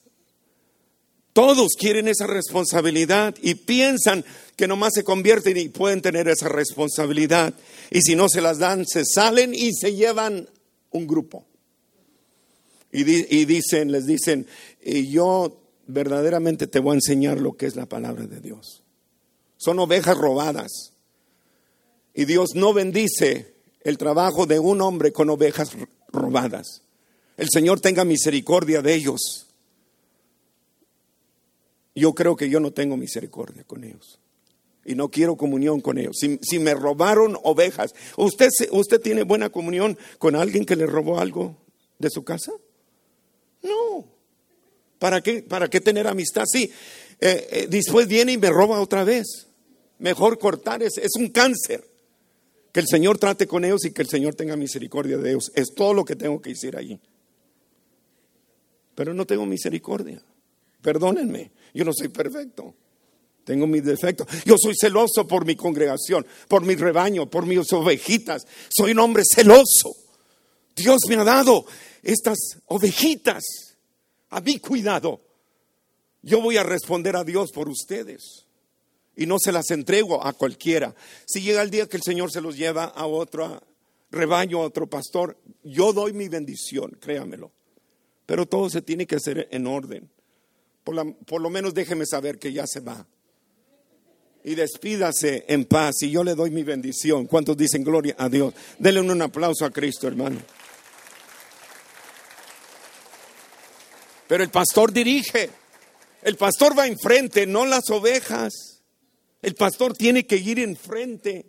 todos quieren esa responsabilidad y piensan que nomás se convierten y pueden tener esa responsabilidad. Y si no se las dan, se salen y se llevan un grupo. Y, dicen, les dicen, y yo verdaderamente te voy a enseñar lo que es la palabra de Dios. Son ovejas robadas. Y Dios no bendice el trabajo de un hombre con ovejas robadas. El Señor tenga misericordia de ellos yo creo que yo no tengo misericordia con ellos. Y no quiero comunión con ellos. Si, me robaron ovejas, ¿usted, ¿usted tiene buena comunión con alguien que le robó algo de su casa? No. ¿Para qué, para qué tener amistad? Sí. Eh, eh, después viene y me roba otra vez. Mejor cortar es, es un cáncer. Que el Señor trate con ellos y que el Señor tenga misericordia de ellos. Es todo lo que tengo que decir allí. Pero no tengo misericordia. Perdónenme, yo no soy perfecto. Tengo mis defectos. Yo soy celoso por mi congregación, por mi rebaño, por mis ovejitas. Soy un hombre celoso. Dios me ha dado estas ovejitas a mi cuidado. Yo voy a responder a Dios por ustedes y no se las entrego a cualquiera. Si llega el día que el Señor se los lleva a otro rebaño, a otro pastor, yo doy mi bendición, créamelo. Pero todo se tiene que hacer en orden. Por, por lo menos déjeme saber que ya se va. Y despídase en paz y yo le doy mi bendición. ¿Cuántos dicen gloria a Dios? Denle un aplauso a Cristo, hermano. Pero el pastor dirige. El pastor va enfrente, no las ovejas. El pastor tiene que ir enfrente.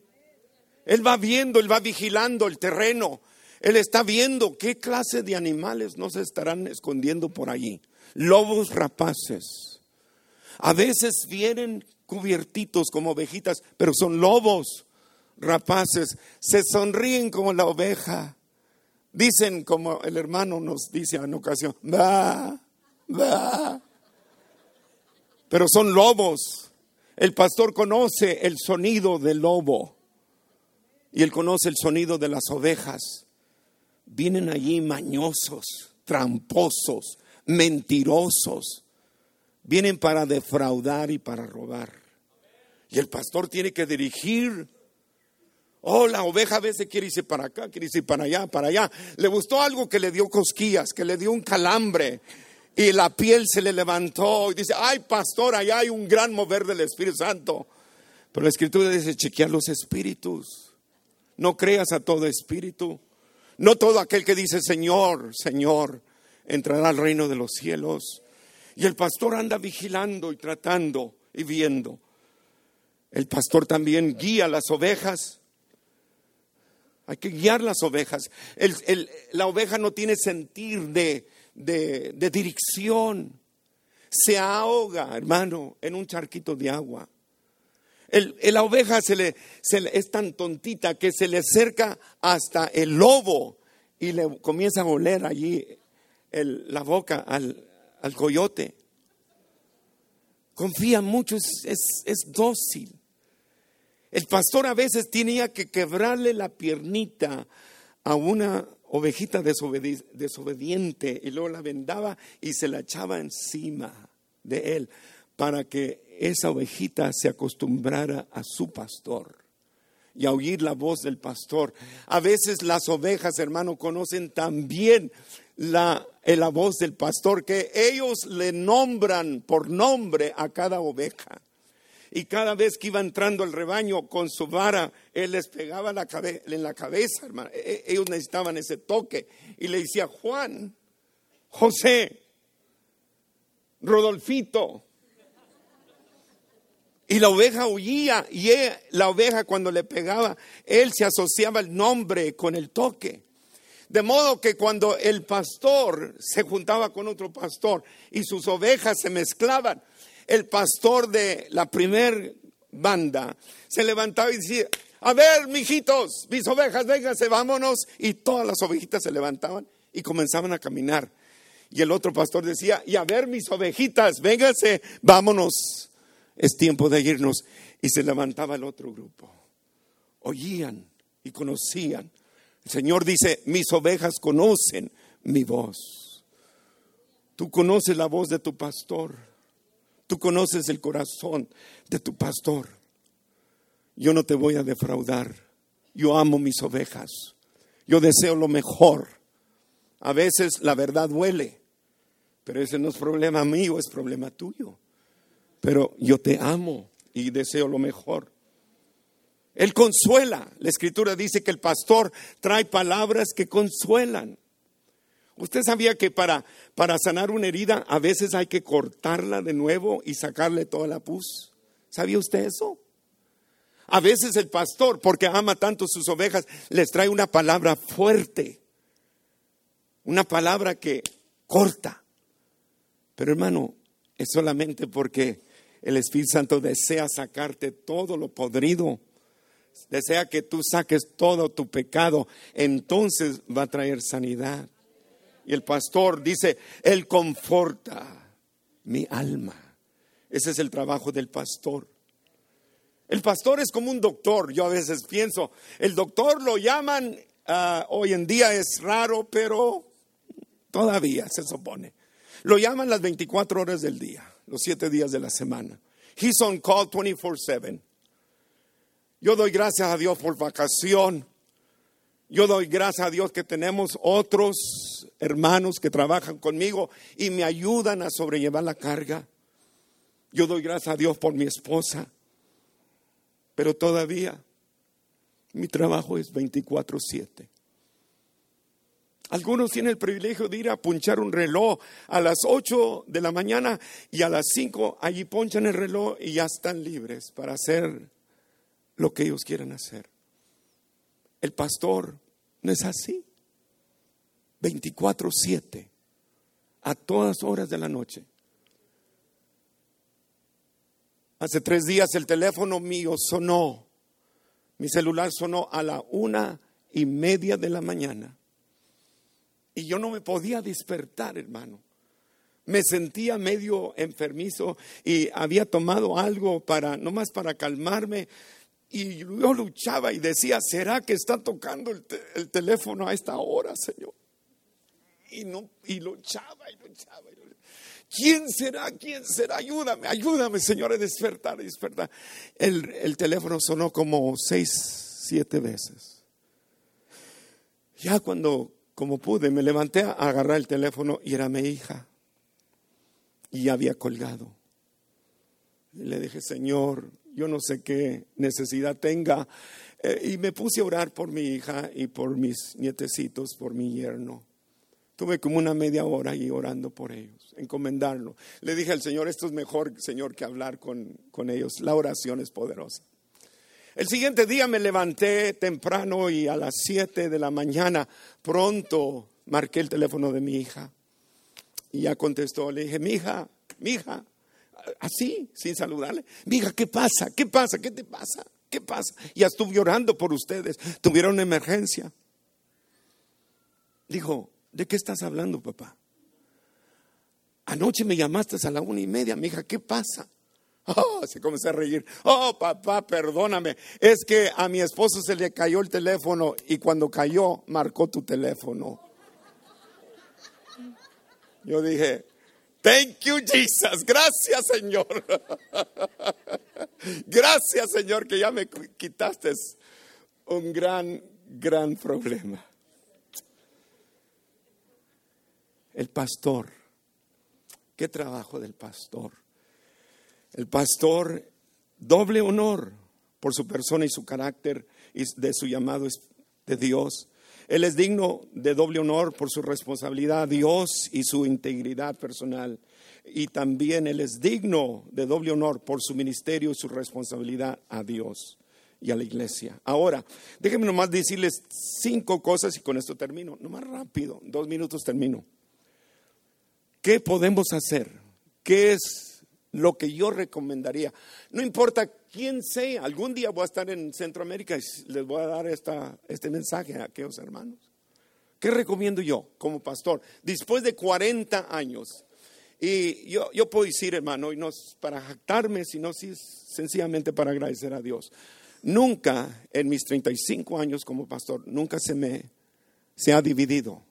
Él va viendo, él va vigilando el terreno. Él está viendo qué clase de animales no se estarán escondiendo por allí. Lobos rapaces. A veces vienen cubiertitos como ovejitas, pero son lobos rapaces. Se sonríen como la oveja. Dicen como el hermano nos dice en ocasión, va, pero son lobos. El pastor conoce el sonido del lobo y él conoce el sonido de las ovejas. Vienen allí mañosos, tramposos, mentirosos. Vienen para defraudar y para robar. Y el pastor tiene que dirigir. Oh, la oveja a veces quiere irse para acá, quiere irse para allá, para allá. Le gustó algo que le dio cosquillas, que le dio un calambre y la piel se le levantó y dice, ay pastor, allá hay un gran mover del Espíritu Santo. Pero la escritura dice, chequear los espíritus. No creas a todo espíritu. No todo aquel que dice, Señor, Señor, entrará al reino de los cielos. Y el pastor anda vigilando y tratando y viendo. El pastor también guía las ovejas. Hay que guiar las ovejas. la oveja no tiene sentir de, dirección. Se ahoga, hermano, en un charquito de agua. El, la oveja se le, es tan tontita que se le acerca hasta el lobo y le comienza a oler allí la boca al, coyote. Confía mucho, es dócil. El pastor a veces tenía que quebrarle la piernita a una ovejita desobediente y luego la vendaba y se la echaba encima de él para que esa ovejita se acostumbrara a su pastor y a oír la voz del pastor. A veces las ovejas, hermano, conocen también la, la voz del pastor, que ellos le nombran por nombre a cada oveja. Y cada vez que iba entrando el rebaño con su vara, él les pegaba la en la cabeza, hermano. E-, e-, ellos necesitaban ese toque. Y le decía, Juan, José, Rodolfito. Y la oveja huía y la oveja cuando le pegaba, él se asociaba el nombre con el toque. De modo que cuando el pastor se juntaba con otro pastor y sus ovejas se mezclaban, el pastor de la primer banda se levantaba y decía, a ver, mijitos, mis ovejas, vénganse, vámonos. Y todas las ovejitas se levantaban y comenzaban a caminar. Y el otro pastor decía, y a ver, mis ovejitas, vénganse, vámonos. Es tiempo de irnos. Y se levantaba el otro grupo. Oían y conocían. El Señor dice, mis ovejas conocen mi voz. Tú conoces la voz de tu pastor. Tú conoces el corazón de tu pastor. Yo no te voy a defraudar. Yo amo mis ovejas. Yo deseo lo mejor. A veces la verdad duele, pero ese no es problema mío, es problema tuyo. Pero yo te amo y deseo lo mejor. Él consuela. La escritura dice que el pastor trae palabras que consuelan. Usted sabía que para, para sanar una herida a veces hay que cortarla de nuevo y sacarle toda la pus. ¿Sabía usted eso? A veces el pastor, porque ama tanto sus ovejas, les trae una palabra fuerte, una palabra que corta. Pero hermano, es solamente porque El Espíritu Santo desea sacarte todo lo podrido. Desea que tú saques todo tu pecado. Entonces va a traer sanidad. Y el pastor dice, Él conforta mi alma. Ese es el trabajo del pastor. El pastor es como un doctor. Yo a veces pienso, el doctor lo llaman, ah, hoy en día es raro, pero todavía se supone. Lo llaman las 24 horas del día, los 7 días de la semana. He's on call 24/7. Yo doy gracias a Dios por vacación. Yo doy gracias a Dios que tenemos otros hermanos que trabajan conmigo y me ayudan a sobrellevar la carga. Yo doy gracias a Dios por mi esposa. Pero todavía mi trabajo es 24/7. Algunos tienen el privilegio de ir a punchar un reloj a las 8 de la mañana y a las 5 allí ponchan el reloj y ya están libres para hacer lo que ellos quieran hacer. El pastor no es así. 24/7 a todas horas de la noche. Hace tres días el teléfono mío sonó, mi celular sonó a la una y media de la mañana. Y yo no me podía despertar, hermano. Me sentía medio enfermizo y había tomado algo para, nomás para calmarme. Y yo luchaba y decía, ¿será que está tocando el, teléfono a esta hora, Señor? Y, no, y luchaba y luchaba. ¿Quién será? ¿Quién será? Ayúdame, ayúdame, Señor, a despertar, a despertar. El, el teléfono sonó como seis, siete veces. Ya cuando como pude, me levanté a agarrar el teléfono y era mi hija. Y ya había colgado. Le dije, Señor, yo no sé qué necesidad tenga. Eh, y me puse a orar por mi hija y por mis nietecitos, por mi yerno. Tuve como una media hora ahí orando por ellos, encomendarlo. Le dije al Señor, esto es mejor, Señor, que hablar con, con ellos. La oración es poderosa. El siguiente día me levanté temprano y a las 7 de la mañana pronto marqué el teléfono de mi hija. Y ya contestó, le dije, mi hija, mi hija, así, sin saludarle, hija, ¿qué pasa? ¿Qué pasa? ¿Qué te pasa? ¿Qué pasa? Ya estuve llorando por ustedes, tuvieron una emergencia. Dijo, ¿de qué estás hablando, papá? Anoche me llamaste a la una y media, mi hija, ¿qué pasa? Oh, se comenzó a reír. Oh, papá, perdóname. Es que a mi esposo se le cayó el teléfono y cuando cayó marcó tu teléfono. Yo dije, Thank you, Jesus. Gracias, Señor. Gracias, Señor, que ya me quitaste un gran, gran problema. El pastor. ¿Qué trabajo del pastor? El pastor, doble honor por su persona y su carácter y de su llamado de Dios. Él es digno de doble honor por su responsabilidad a Dios y su integridad personal. Y también Él es digno de doble honor por su ministerio y su responsabilidad a Dios y a la iglesia. Ahora, déjenme nomás decirles cinco cosas y con esto termino. Nomás rápido, dos minutos termino. ¿Qué podemos hacer? ¿Qué es lo que yo recomendaría. No importa quién sea, algún día voy a estar en Centroamérica y les voy a dar esta, este mensaje a aquellos hermanos. ¿Qué recomiendo yo como pastor? Después de 40 años, y yo, yo puedo decir, hermano, y no es para jactarme, sino si sencillamente para agradecer a Dios. Nunca en mis 35 años como pastor, nunca se me se ha dividido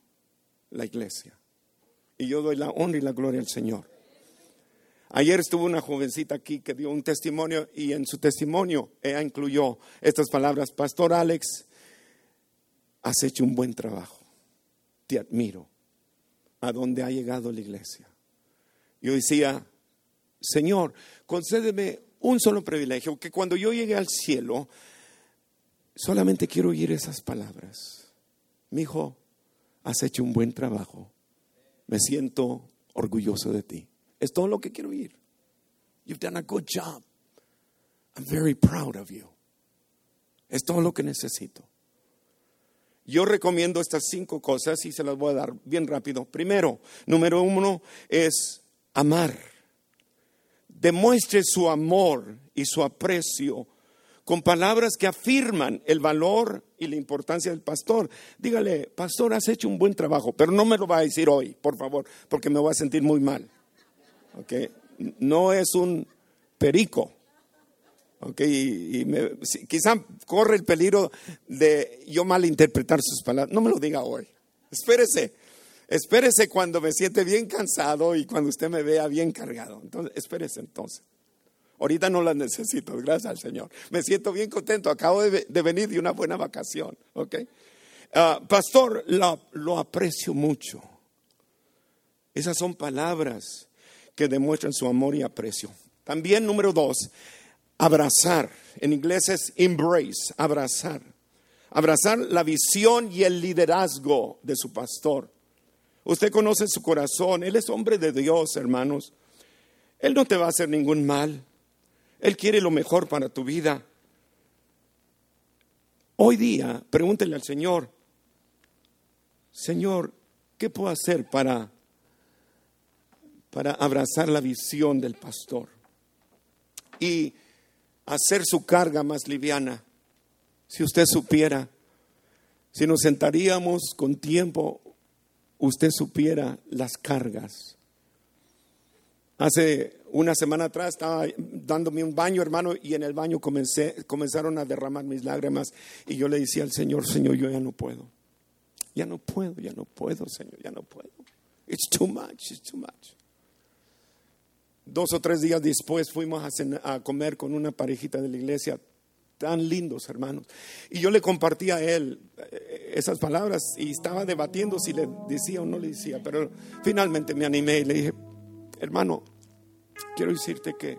la iglesia. Y yo doy la honra y la gloria al Señor. Ayer estuvo una jovencita aquí que dio un testimonio y en su testimonio ella incluyó estas palabras, Pastor Alex, has hecho un buen trabajo, te admiro, a dónde ha llegado la iglesia. Yo decía, Señor, concédeme un solo privilegio, que cuando yo llegue al cielo, solamente quiero oír esas palabras. Mi hijo, has hecho un buen trabajo, me siento orgulloso de ti. Es todo lo que quiero oír. You've done a good job. I'm very proud of you. Es todo lo que necesito. Yo recomiendo estas cinco cosas y se las voy a dar bien rápido. Primero, número uno es amar. demuestre su amor y su aprecio con palabras que afirman el valor y la importancia del pastor. Dígale, pastor, has hecho un buen trabajo, pero no me lo va a decir hoy, por favor, porque me voy a sentir muy mal. ¿Okay? No es un perico. Okay, y, quizá corre el peligro de yo malinterpretar sus palabras. No me lo diga hoy. Espérese. Espérese cuando me siente bien cansado y cuando usted me vea bien cargado. Entonces, espérese entonces. Ahorita no las necesito, gracias al Señor. Me siento bien contento. Acabo de, venir de una buena vacación. Okay. Ah, pastor, lo aprecio mucho. Esas son palabras que demuestran su amor y aprecio. También número dos, abrazar. En inglés es embrace, abrazar. Abrazar la visión y el liderazgo de su pastor. Usted conoce su corazón, él es hombre de Dios, hermanos. Él no te va a hacer ningún mal. Él quiere lo mejor para tu vida. Hoy día, pregúntele al Señor, Señor, ¿qué puedo hacer para, para abrazar la visión del pastor? Y hacer su carga más liviana. Si usted supiera, si nos sentaríamos con tiempo, usted supiera las cargas. Hace una semana atrás estaba dándome un baño, hermano, y en el baño comencé, comenzaron a derramar mis lágrimas. Y yo le decía al Señor, Señor, yo ya no puedo. Ya no puedo, ya no puedo, Señor, ya no puedo. It's too much, it's too much. Dos o tres días después fuimos a, comer con una parejita de la iglesia, tan lindos hermanos. Y yo le compartí a él eh, esas palabras y estaba debatiendo si le decía o no le decía, pero finalmente me animé y le dije, hermano, quiero decirte que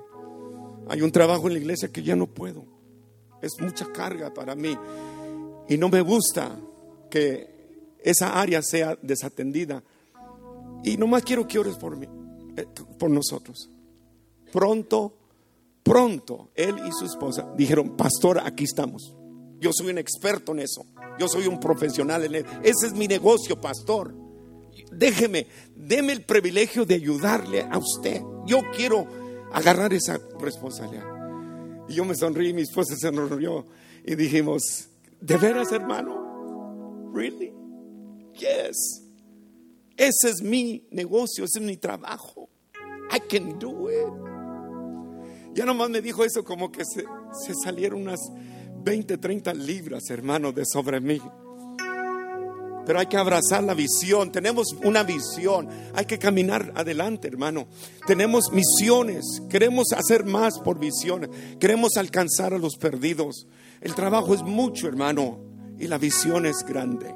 hay un trabajo en la iglesia que ya no puedo. Es mucha carga para mí y no me gusta que esa área sea desatendida. Y nomás quiero que ores por mí, eh, por nosotros. Pronto, pronto, él y su esposa dijeron, pastor, aquí estamos. Yo soy un experto en eso. Yo soy un profesional en él. Ese es mi negocio, pastor. Déjeme, deme el privilegio de ayudarle a usted. Yo quiero agarrar esa responsabilidad. Y yo me sonrí, mi esposa se sonrió y dijimos, ¿de veras, hermano? ¿Really? Yes. Ese es mi negocio, ese es mi trabajo. I can do it. Ya nomás me dijo eso como que se, salieron unas 20, 30 libras, hermano, de sobre mí. Pero hay que abrazar la visión. Tenemos una visión. Hay que caminar adelante, hermano. Tenemos misiones. Queremos hacer más por visiones. Queremos alcanzar a los perdidos. El trabajo es mucho, hermano. Y la visión es grande.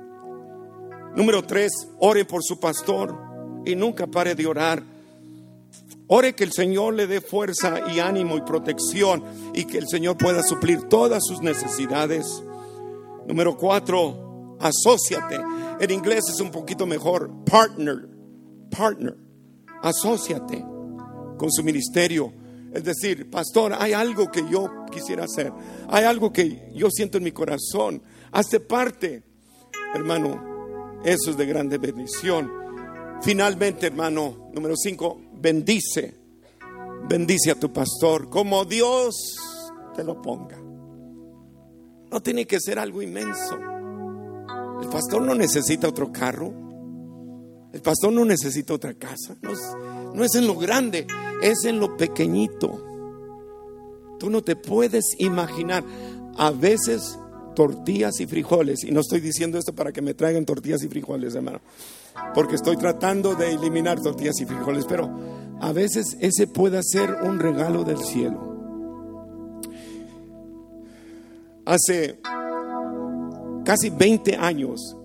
Número tres, ore por su pastor y nunca pare de orar. Ore que el Señor le dé fuerza y ánimo y protección y que el Señor pueda suplir todas sus necesidades. Número cuatro, asóciate. En inglés es un poquito mejor, partner, partner. Asóciate con su ministerio. Es decir, pastor, hay algo que yo quisiera hacer. Hay algo que yo siento en mi corazón. Hace parte, hermano. Eso es de grande bendición. Finalmente, hermano, número cinco, bendice, bendice a tu pastor como Dios te lo ponga. No tiene que ser algo inmenso. El pastor no necesita otro carro. El pastor no necesita otra casa. No es, no es en lo grande, es en lo pequeñito. Tú no te puedes imaginar. A veces tortillas y frijoles. Y no estoy diciendo esto para que me traigan tortillas y frijoles, hermano porque estoy tratando de eliminar tortillas y frijoles, pero a veces ese puede ser un regalo del cielo. Hace casi 20 años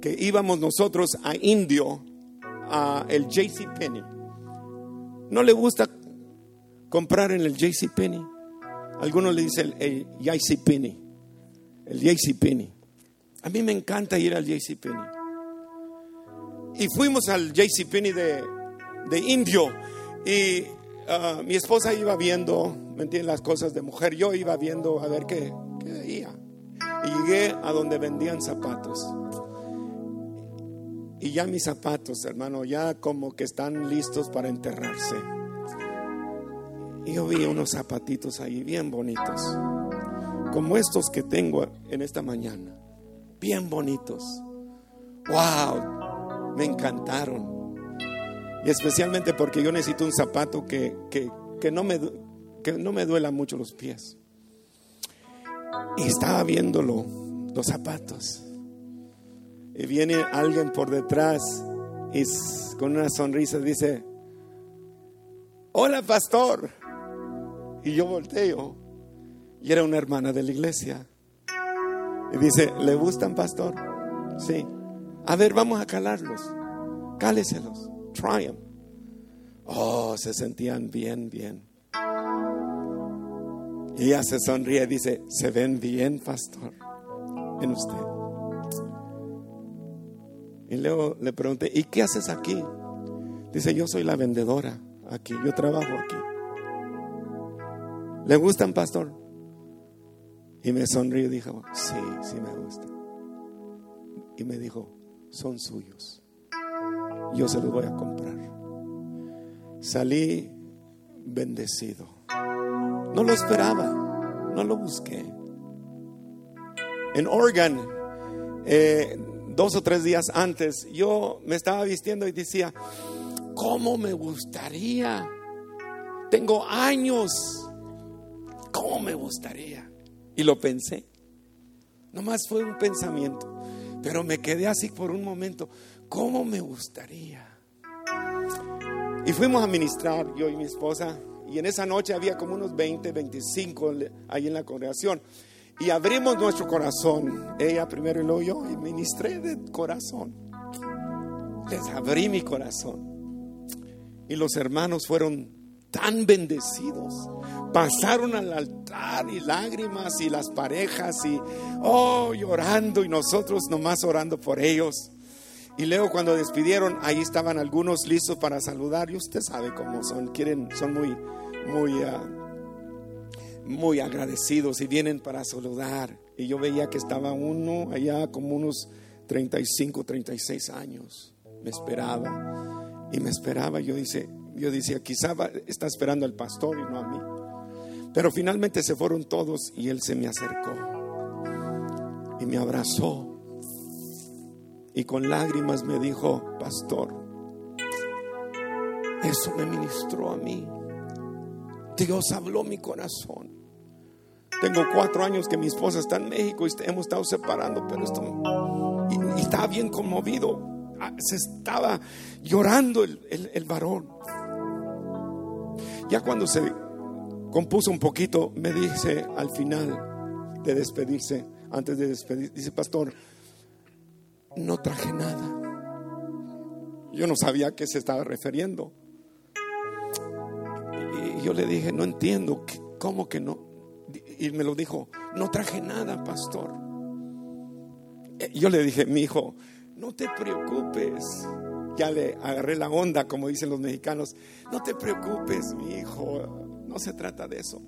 que íbamos nosotros a Indio, a el JC Penney. ¿No le gusta comprar en el JC Penney? Algunos le dicen el, JC Penney. El JC Penney. A mí me encanta ir al JC Penney. Y fuimos al JCPenney de, de Indio. Y ah, mi esposa iba viendo, ¿me entienden? Las cosas de mujer. Yo iba viendo a ver qué, qué veía. Y llegué a donde vendían zapatos. Y ya mis zapatos, hermano, ya como que están listos para enterrarse. Y yo vi unos zapatitos ahí bien bonitos, como estos que tengo en esta mañana, bien bonitos. ¡Wow! Me encantaron. Y especialmente porque yo necesito un zapato que, que, no, me, que no me duela mucho los pies. Y estaba viéndolo, los zapatos. Y viene alguien por detrás y con una sonrisa dice, hola pastor. Y yo volteo y era una hermana de la iglesia. Y dice, ¿le gustan pastor? Sí. A ver, vamos a calarlos. Cáleselos. Try them. Oh, se sentían bien, bien. Y ella se sonríe y dice, se ven bien, pastor, en usted. Y luego le pregunté, ¿y qué haces aquí? Dice, yo soy la vendedora aquí, yo trabajo aquí. ¿Le gustan, pastor? Y me sonrió y dijo, sí, sí me gusta. Y me dijo, son suyos. Yo se los voy a comprar. Salí bendecido. No lo esperaba, no lo busqué. En Oregon, eh, dos o tres días antes, yo me estaba vistiendo y decía, ¿cómo me gustaría? Tengo años, ¿cómo me gustaría? Y lo pensé. Nomás fue un pensamiento, pero me quedé así por un momento, ¿cómo me gustaría? Y fuimos a ministrar, yo y mi esposa, y en esa noche había como unos 20, 25 ahí en la congregación. Y abrimos nuestro corazón, ella primero y luego yo, y ministré de corazón. Les abrí mi corazón. Y los hermanos fueron tan bendecidos. Pasaron al altar y lágrimas y las parejas y, oh, llorando y nosotros nomás orando por ellos. Y luego cuando despidieron, ahí estaban algunos listos para saludar. Y usted sabe cómo son, quieren, son muy, muy, ah, muy agradecidos y vienen para saludar. Y yo veía que estaba uno allá como unos 35, 36 años. Me esperaba y me esperaba. Yo dice, yo decía, quizá está esperando al pastor y no a mí. Pero finalmente se fueron todos y él se me acercó y me abrazó y con lágrimas me dijo, pastor, eso me ministró a mí. Dios habló mi corazón. Tengo cuatro años que mi esposa está en México y hemos estado separando, pero esto y, estaba bien conmovido. Ah, se estaba llorando el, el varón. Ya cuando se compuso un poquito, me dice al final de despedirse, antes de despedir, dice, pastor, no traje nada. Yo no sabía a qué se estaba refiriendo. Y yo le dije, no entiendo, ¿cómo que no? Y me lo dijo, no traje nada, pastor. Yo le dije, mi hijo, no te preocupes. Ya le agarré la onda, como dicen los mexicanos. No te preocupes, mi hijo, no se trata de eso.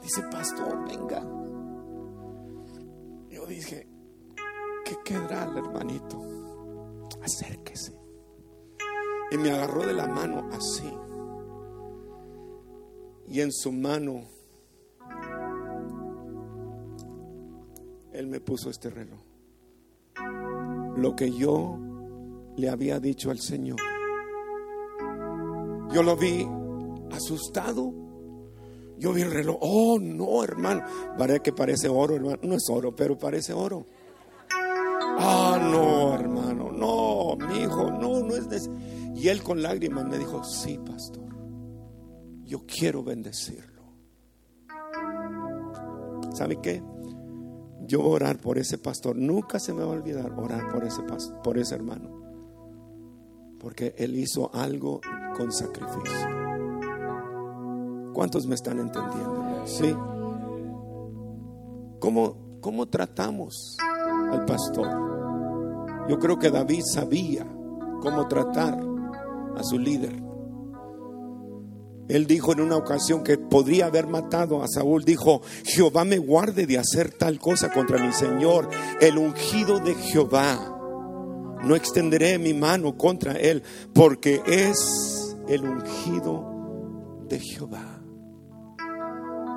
Dice, pastor, venga. Yo dije, ¿qué quedará el hermanito? Acérquese. Y me agarró de la mano así y en su mano Él me puso este reloj. Lo que yo le había dicho al Señor. Yo lo vi asustado. Yo vi el reloj. Oh, no, hermano. Parece que parece oro, hermano. No es oro, pero parece oro. Ah, no, hermano. No, mi hijo, no, no es. Y él con lágrimas me dijo: Sí, pastor yo quiero bendecirlo. ¿Sabe qué? Yo voy a orar por ese pastor. Nunca se me va a olvidar orar por ese, por ese hermano. Porque él hizo algo con sacrificio. ¿Cuántos me están entendiendo? Sí. ¿Cómo, cómo tratamos al pastor? Yo creo que David sabía cómo tratar a su líder. Él dijo en una ocasión que podría haber matado a Saúl. Dijo, Jehová me guarde de hacer tal cosa contra mi Señor, el ungido de Jehová. No extenderé mi mano contra él, porque es el ungido de Jehová.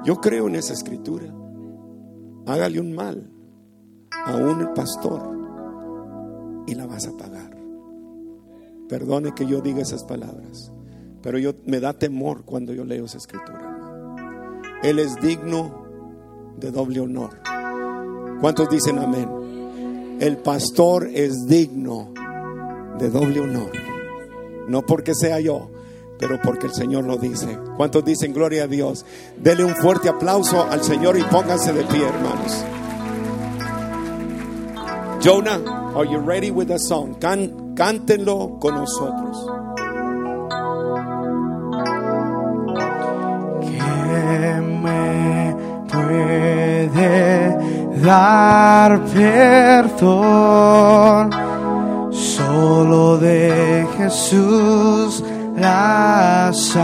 Yo creo en esa escritura. Hágale un mal a un pastor y la vas a pagar. Perdone que yo diga esas palabras, pero yo me da temor cuando yo leo esa escritura. Él es digno de doble honor. ¿Cuántos dicen amén? El pastor es digno de doble honor. No porque sea yo, pero porque el Señor lo dice. ¿Cuántos dicen gloria a Dios? Dele un fuerte aplauso al Señor y pónganse de pie, hermanos. Jonah, are you ready with the song? cántenlo con nosotros. Dar perdón? Solo de Jesús la sangre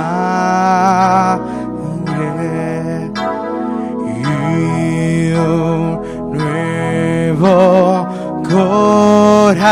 y un nuevo corazón